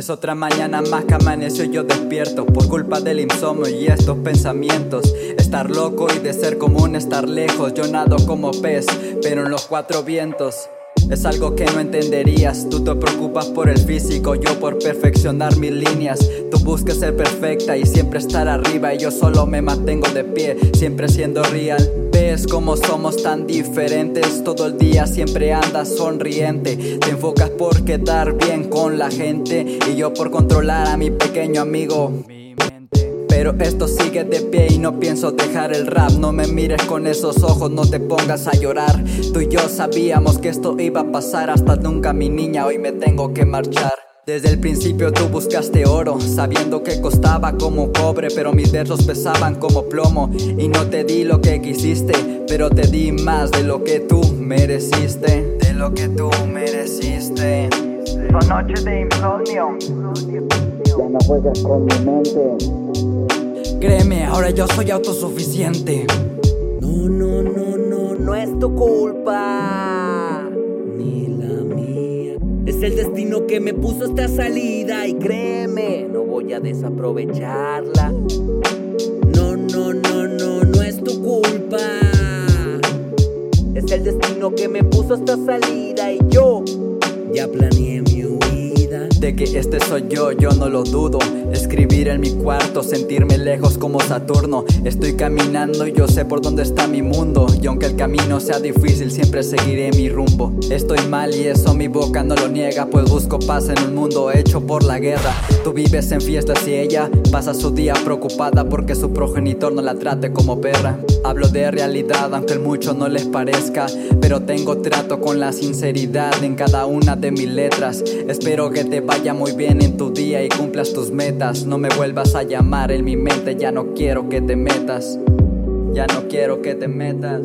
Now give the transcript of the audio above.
Es otra mañana más que amaneció yo despierto Por culpa del insomnio y estos pensamientos Estar loco y de ser común estar lejos Yo nado como pez, pero en los cuatro vientos es algo que no entenderías. Tú te preocupas por el físico, yo por perfeccionar mis líneas. Tú buscas ser perfecta y siempre estar arriba. Y yo solo me mantengo de pie, siempre siendo real. Ves cómo somos tan diferentes. Todo el día siempre andas sonriente. Te enfocas por quedar bien con la gente. Y yo por controlar a mi pequeño amigo. Pero esto sigue de pie y no pienso dejar el rap. No me mires con esos ojos, no te pongas a llorar. Tú y yo sabíamos que esto iba a pasar hasta nunca, mi niña. Hoy me tengo que marchar. Desde el principio tú buscaste oro, sabiendo que costaba como cobre, pero mis versos pesaban como plomo. Y no te di lo que quisiste, pero te di más de lo que tú mereciste. De lo que tú mereciste. Son noches de insomnio. Ya no juegas con mi mente. Créeme, ahora yo soy autosuficiente. No, no, no, no, no es tu culpa. Es el destino que me puso esta salida y créeme, no voy a desaprovecharla. No, no, no, no, no es tu culpa. Es el destino que me puso esta salida y yo ya planeé mi. De que este soy yo, yo no lo dudo. Escribir en mi cuarto, sentirme lejos como Saturno. Estoy caminando y yo sé por dónde está mi mundo. Y aunque el camino sea difícil, siempre seguiré mi rumbo. Estoy mal y eso mi boca no lo niega, pues busco paz en un mundo hecho por la guerra. Tú vives en fiestas y ella pasa su día preocupada porque su progenitor no la trate como perra. Hablo de realidad, aunque el mucho no les parezca, pero tengo trato con la sinceridad en cada una de mis letras. Espero que te vaya muy bien en tu día y cumplas tus metas. No me vuelvas a llamar en mi mente, ya no quiero que te metas. Ya no quiero que te metas.